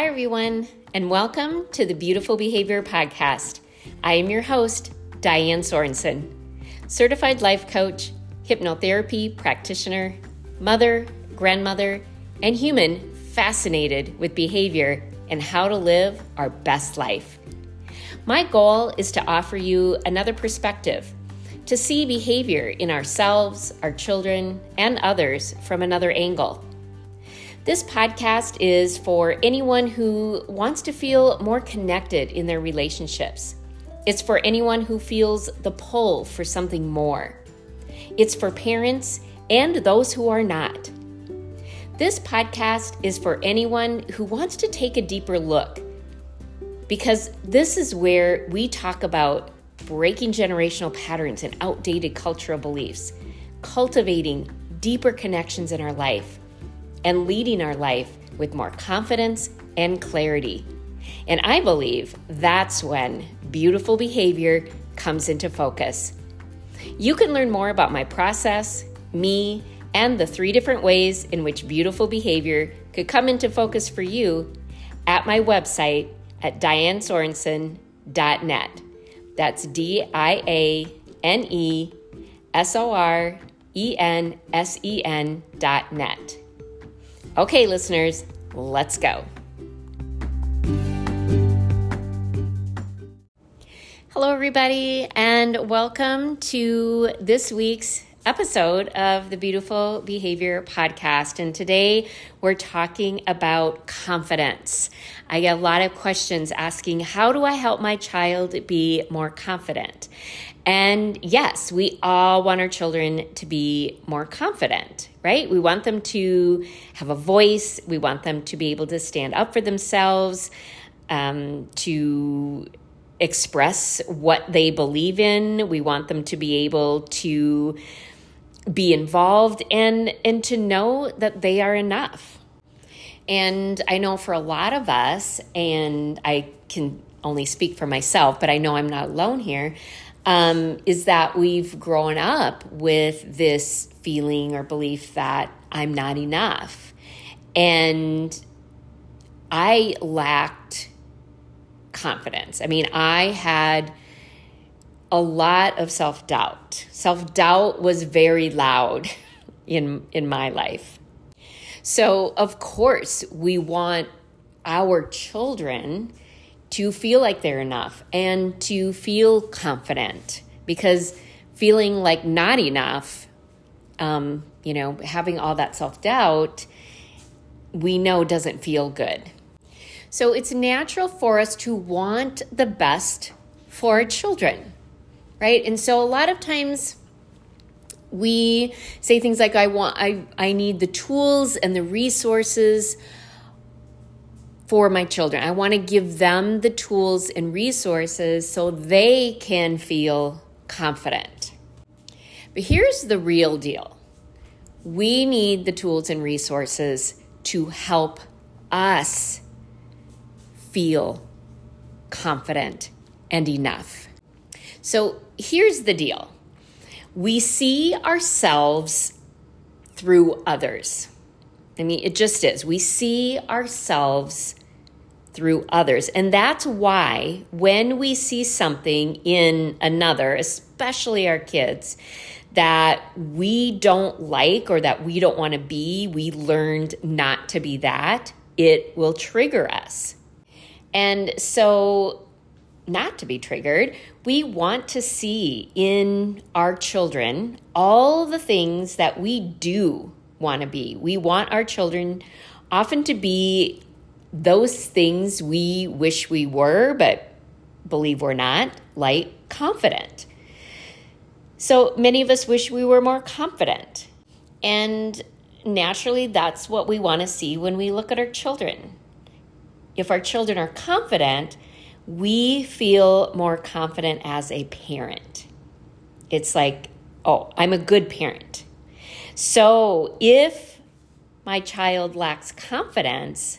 Hi, everyone, and welcome to the Beautiful Behavior Podcast. I am your host, Diane Sorensen, certified life coach, hypnotherapy practitioner, mother, grandmother, and human fascinated with behavior and how to live our best life. My goal is to offer you another perspective to see behavior in ourselves, our children, and others from another angle. This podcast is for anyone who wants to feel more connected in their relationships. It's for anyone who feels the pull for something more. It's for parents and those who are not. This podcast is for anyone who wants to take a deeper look because this is where we talk about breaking generational patterns and outdated cultural beliefs, cultivating deeper connections in our life, and leading our life with more confidence and clarity. And I believe that's when beautiful behavior comes into focus. You can learn more about my process, me, and the three different ways in which beautiful behavior could come into focus for you at my website at dianesorensen.net. That's D I A N E S O R E N S E N dot net. Okay, listeners, let's go. Hello, everybody, and welcome to this week's episode of the Beautiful Behavior Podcast. And today we're talking about confidence. I get a lot of questions asking, How do I help my child be more confident? And yes, we all want our children to be more confident, right? We want them to have a voice, we want them to be able to stand up for themselves, um, to express what they believe in. We want them to be able to be involved and and to know that they are enough. And I know for a lot of us, and I can only speak for myself, but I know I'm not alone here, um, is that we've grown up with this feeling or belief that I'm not enough. And I lacked confidence. I mean, I had a lot of self doubt. Self doubt was very loud in, in my life. So, of course, we want our children to feel like they're enough and to feel confident because feeling like not enough, um, you know, having all that self doubt, we know doesn't feel good. So, it's natural for us to want the best for our children right? And so a lot of times we say things like I want I I need the tools and the resources for my children. I want to give them the tools and resources so they can feel confident. But here's the real deal. We need the tools and resources to help us feel confident and enough. So here's the deal we see ourselves through others. I mean, it just is. We see ourselves through others. And that's why when we see something in another, especially our kids, that we don't like or that we don't want to be, we learned not to be that, it will trigger us. And so not to be triggered. We want to see in our children all the things that we do want to be. We want our children often to be those things we wish we were, but believe we're not, like confident. So many of us wish we were more confident. And naturally, that's what we want to see when we look at our children. If our children are confident, we feel more confident as a parent. It's like, oh, I'm a good parent. So if my child lacks confidence,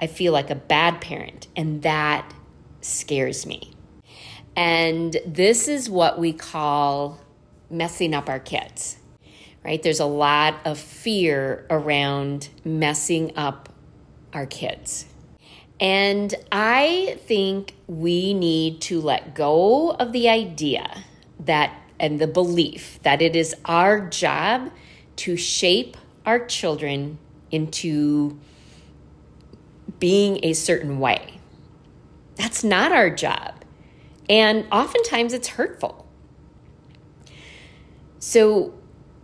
I feel like a bad parent, and that scares me. And this is what we call messing up our kids, right? There's a lot of fear around messing up our kids And I think we need to let go of the idea that and the belief that it is our job to shape our children into being a certain way. That's not our job. And oftentimes it's hurtful. So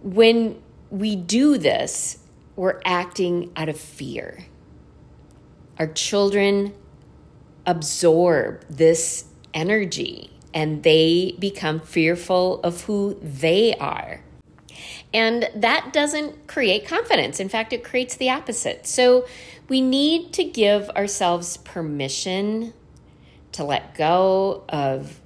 when we do this, we're acting out of fear. Our children absorb this energy and they become fearful of who they are. And that doesn't create confidence. In fact, it creates the opposite. So we need to give ourselves permission to let go of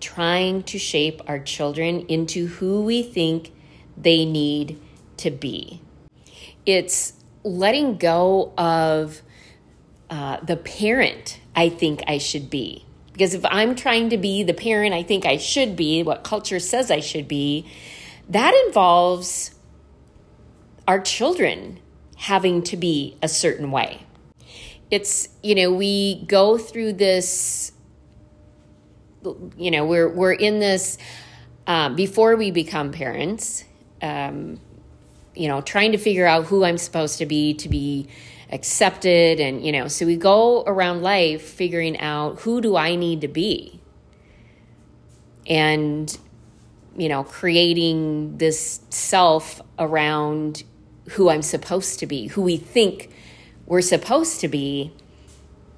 trying to shape our children into who we think they need to be. It's letting go of uh, the parent I think I should be. Because if I'm trying to be the parent I think I should be, what culture says I should be, that involves our children having to be a certain way. It's, you know, we go through this, you know, we're, we're in this um, before we become parents, um, you know, trying to figure out who I'm supposed to be to be accepted. And, you know, so we go around life figuring out who do I need to be? And, you know, creating this self around who I'm supposed to be, who we think we're supposed to be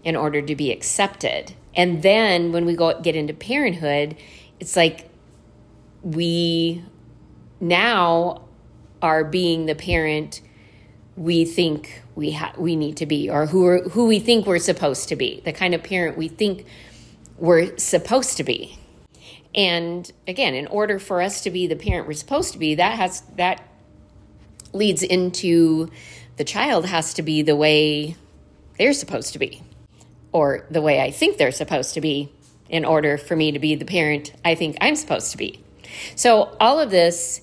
in order to be accepted. And then when we go get into parenthood, it's like we now are being the parent we think we ha- we need to be or who are, who we think we're supposed to be the kind of parent we think we're supposed to be and again in order for us to be the parent we're supposed to be that has that leads into the child has to be the way they're supposed to be or the way I think they're supposed to be in order for me to be the parent I think I'm supposed to be. So all of this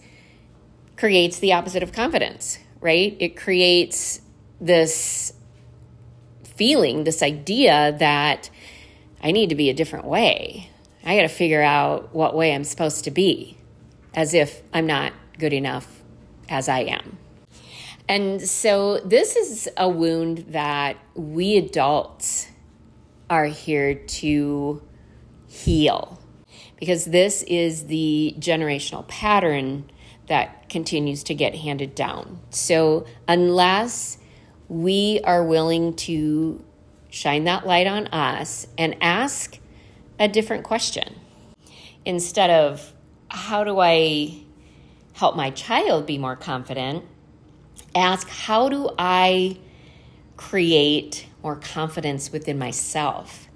creates the opposite of confidence, right? It creates this feeling, this idea that I need to be a different way. I got to figure out what way I'm supposed to be, as if I'm not good enough as I am. And so, this is a wound that we adults are here to heal because this is the generational pattern that continues to get handed down. So, unless we are willing to shine that light on us and ask a different question instead of, How do I help my child be more confident? Ask, How do I create more confidence within myself?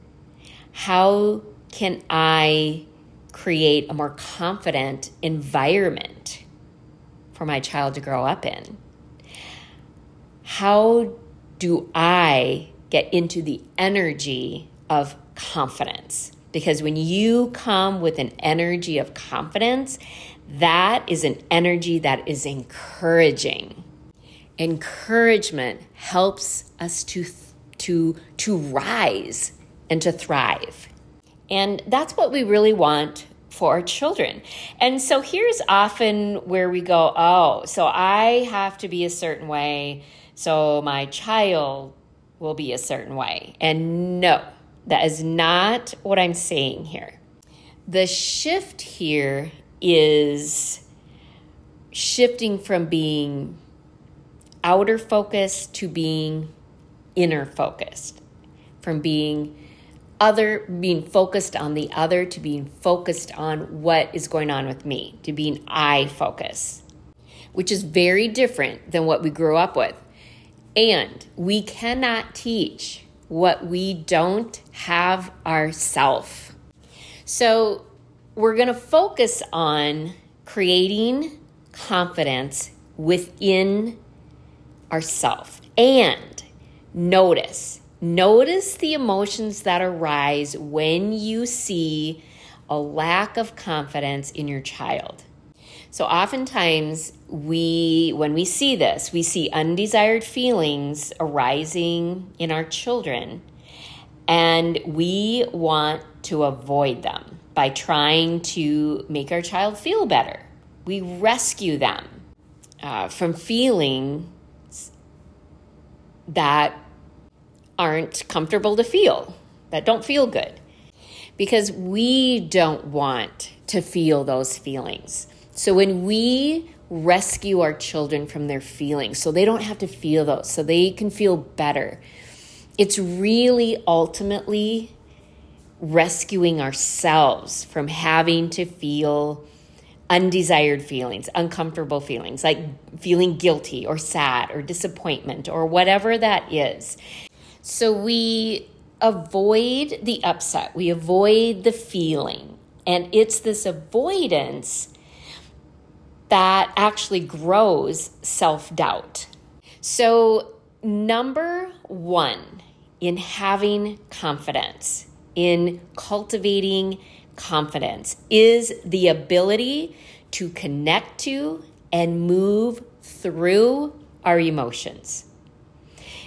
How can I create a more confident environment for my child to grow up in? How do I get into the energy of confidence? Because when you come with an energy of confidence, that is an energy that is encouraging. Encouragement helps us to, to, to rise and to thrive. And that's what we really want for our children. And so here's often where we go, oh, so I have to be a certain way, so my child will be a certain way. And no, that is not what I'm saying here. The shift here is shifting from being outer focused to being inner focused, from being other being focused on the other to being focused on what is going on with me to being i focus which is very different than what we grew up with. And we cannot teach what we don't have ourself. So we're going to focus on creating confidence within ourself and notice Notice the emotions that arise when you see a lack of confidence in your child. So oftentimes we when we see this, we see undesired feelings arising in our children And we want to avoid them by trying to make our child feel better. We rescue them uh, from feelings that aren't comfortable to feel, that don't feel good, because we don't want to feel those feelings. So when we rescue our children from their feelings so they don't have to feel those, so they can feel better, it's really ultimately rescuing ourselves from having to feel undesired feelings, uncomfortable feelings, like feeling guilty or sad or disappointment or whatever that is. So we avoid the upset, we avoid the feeling. And it's this avoidance that actually grows self doubt. So, number one in having confidence, in cultivating confidence, is the ability to connect to and move through our emotions.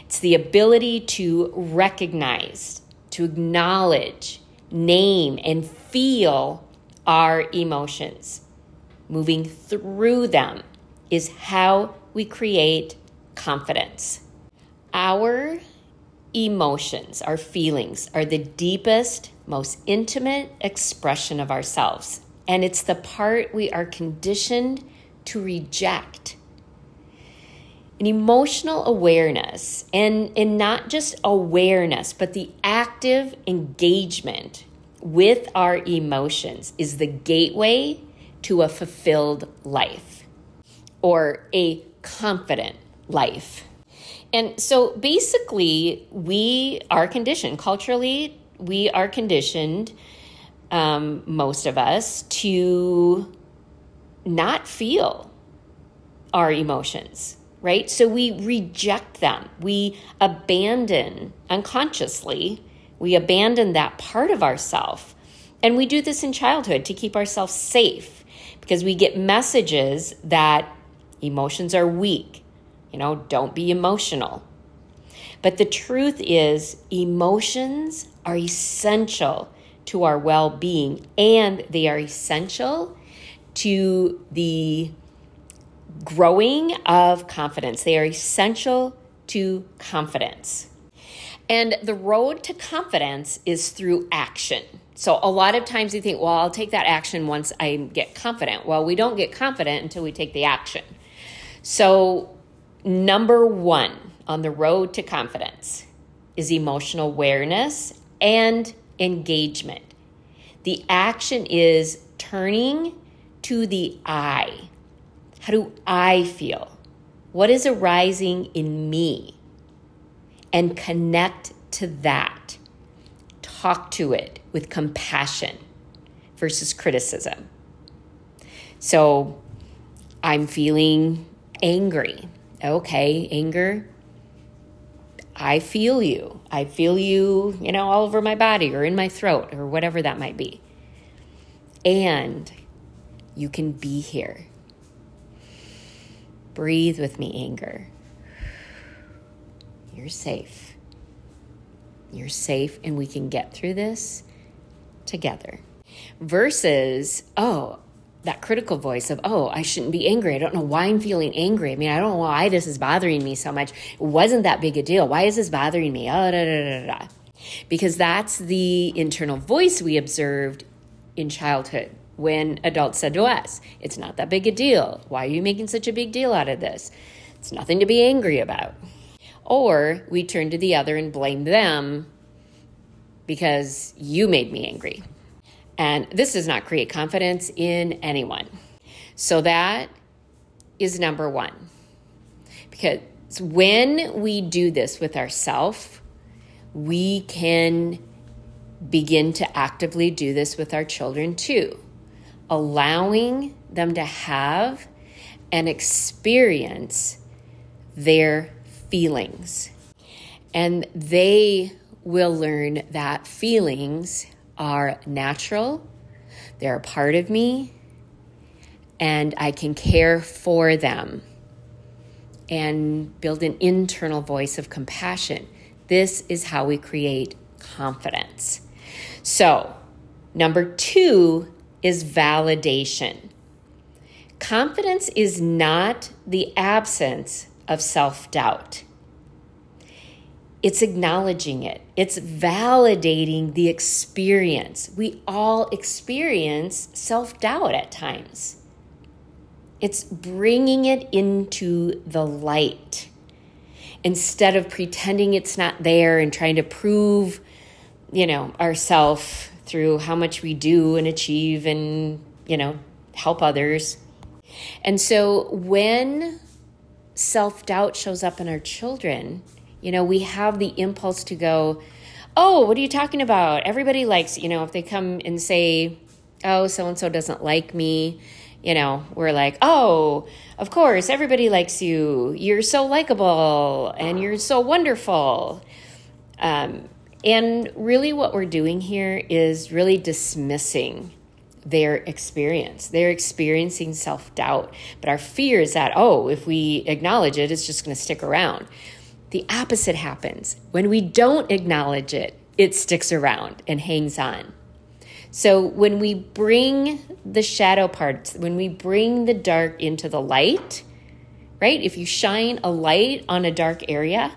It's the ability to recognize, to acknowledge, name, and feel our emotions. Moving through them is how we create confidence. Our emotions, our feelings, are the deepest, most intimate expression of ourselves. And it's the part we are conditioned to reject. An emotional awareness, and, and not just awareness, but the active engagement with our emotions is the gateway to a fulfilled life or a confident life. And so basically, we are conditioned culturally, we are conditioned, um, most of us, to not feel our emotions, right? So we reject them, we abandon unconsciously, we abandon that part of ourself. And we do this in childhood to keep ourselves safe because we get messages that emotions are weak you know, don't be emotional. But the truth is, emotions are essential to our well being and they are essential to the growing of confidence. They are essential to confidence. And the road to confidence is through action. So, a lot of times you think, well, I'll take that action once I get confident. Well, we don't get confident until we take the action. So, Number one on the road to confidence is emotional awareness and engagement. The action is turning to the I. How do I feel? What is arising in me? And connect to that. Talk to it with compassion versus criticism. So I'm feeling angry okay, anger, I feel you. I feel you, you know, all over my body or in my throat or whatever that might be. And you can be here. Breathe with me, anger. You're safe. You're safe, and we can get through this together. Versus, oh, that critical voice of, oh, I shouldn't be angry. I don't know why I'm feeling angry. I mean, I don't know why this is bothering me so much. It wasn't that big a deal. Why is this bothering me? Oh, da, da, da, da. Because that's the internal voice we observed in childhood when adults said to us, it's not that big a deal. Why are you making such a big deal out of this? It's nothing to be angry about. Or we turn to the other and blame them because you made me angry. And this does not create confidence in anyone. So that is number one. Because when we do this with ourselves, we can begin to actively do this with our children too, allowing them to have and experience their feelings. And they will learn that feelings are natural, they're a part of me, and I can care for them and build an internal voice of compassion. This is how we create confidence. So, number two is validation. Confidence is not the absence of self doubt. It's acknowledging it. It's validating the experience. We all experience self doubt at times. It's bringing it into the light instead of pretending it's not there and trying to prove, you know, ourself through how much we do and achieve and, you know, help others. And so when self doubt shows up in our children, you know, we have the impulse to go, Oh, what are you talking about? Everybody likes, you know, if they come and say, Oh, so and so doesn't like me, you know, we're like, Oh, of course, everybody likes you. You're so likable and you're so wonderful. Um, and really, what we're doing here is really dismissing their experience. They're experiencing self doubt, but our fear is that, oh, if we acknowledge it, it's just going to stick around. The opposite happens. When we don't acknowledge it, it sticks around and hangs on. So when we bring the shadow parts, when we bring the dark into the light, right? If you shine a light on a dark area,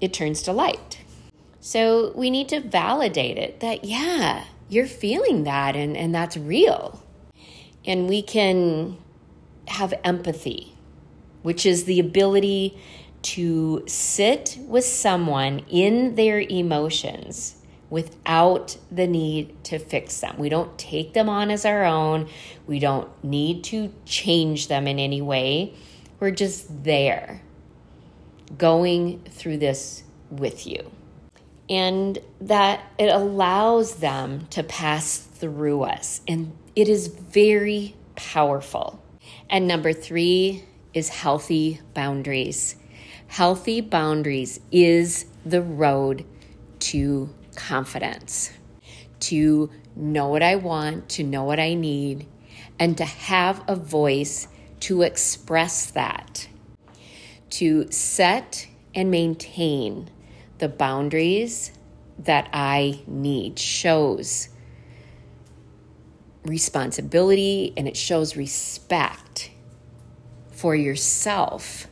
it turns to light. So we need to validate it that, yeah, you're feeling that and, and that's real. And we can have empathy, which is the ability to sit with someone in their emotions without the need to fix them. We don't take them on as our own. We don't need to change them in any way. We're just there going through this with you. And that it allows them to pass through us. And it is very powerful. And number three is healthy boundaries. Healthy boundaries is the road to confidence, to know what I want, to know what I need, and to have a voice to express that, to set and maintain the boundaries that I need. Shows responsibility and it shows respect for yourself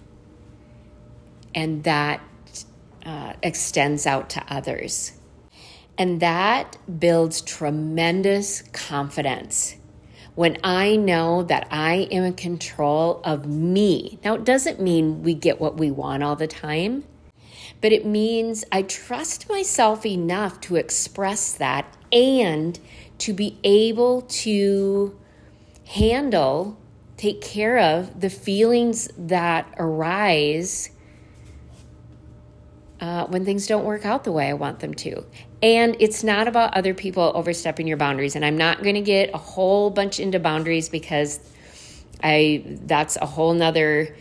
and that uh, extends out to others. And that builds tremendous confidence when I know that I am in control of me. Now, it doesn't mean we get what we want all the time, but it means I trust myself enough to express that and to be able to handle, take care of the feelings that arise uh, when things don't work out the way I want them to. And it's not about other people overstepping your boundaries. And I'm not going to get a whole bunch into boundaries because I that's a whole nother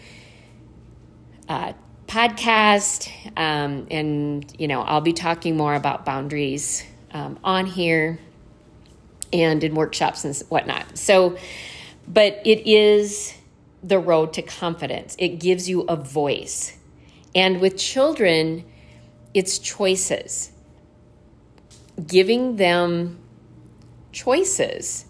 uh, podcast. Um, and you know, I'll be talking more about boundaries um, on here and in workshops and whatnot. So, but it is the road to confidence. It gives you a voice and with children, it's choices. Giving them choices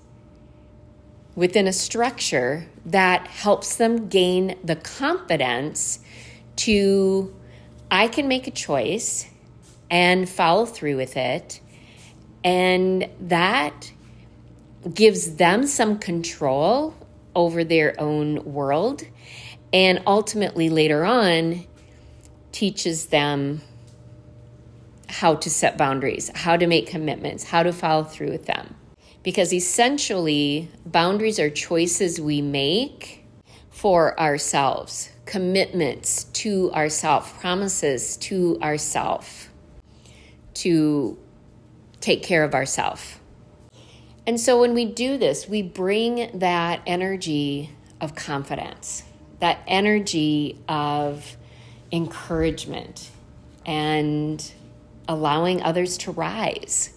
within a structure that helps them gain the confidence to, I can make a choice and follow through with it. And that gives them some control over their own world. And ultimately, later on, teaches them how to set boundaries, how to make commitments, how to follow through with them. Because essentially, boundaries are choices we make for ourselves, commitments to ourselves, promises to ourselves to take care of ourselves. And so when we do this, we bring that energy of confidence, that energy of encouragement and allowing others to rise.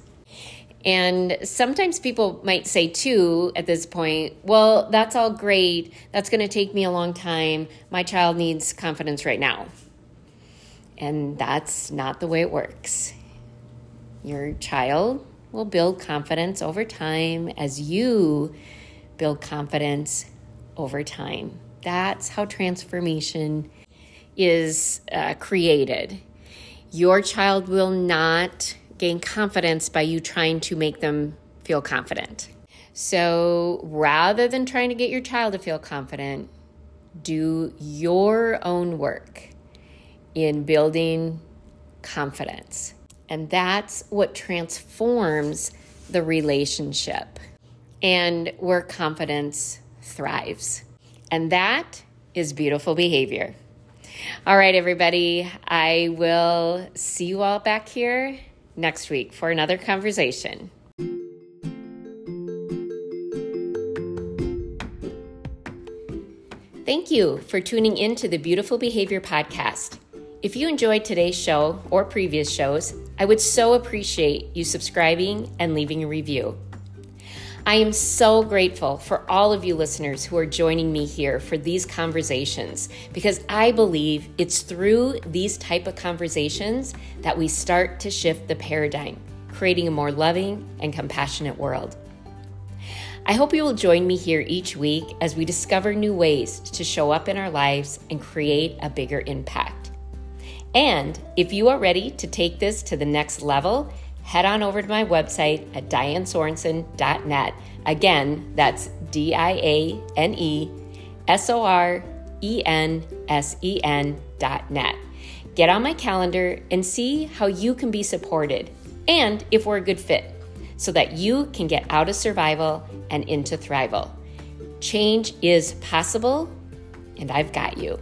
And sometimes people might say, too, at this point, well, that's all great. That's going to take me a long time. My child needs confidence right now. And that's not the way it works. Your child will build confidence over time as you build confidence over time. That's how transformation is uh, created. Your child will not gain confidence by you trying to make them feel confident. So rather than trying to get your child to feel confident, do your own work in building confidence. And that's what transforms the relationship and where confidence thrives. And that is beautiful behavior. All right, everybody, I will see you all back here next week for another conversation. Thank you for tuning in to the Beautiful Behavior Podcast. If you enjoyed today's show or previous shows, I would so appreciate you subscribing and leaving a review. I am so grateful for all of you listeners who are joining me here for these conversations because I believe it's through these type of conversations that we start to shift the paradigm, creating a more loving and compassionate world. I hope you will join me here each week as we discover new ways to show up in our lives and create a bigger impact. And if you are ready to take this to the next level, head on over to my website at dianesorensen.net. Again, that's D I A N E S O R E N S E N dot net. Get on my calendar and see how you can be supported and if we're a good fit so that you can get out of survival and into thrival. Change is possible, and I've got you.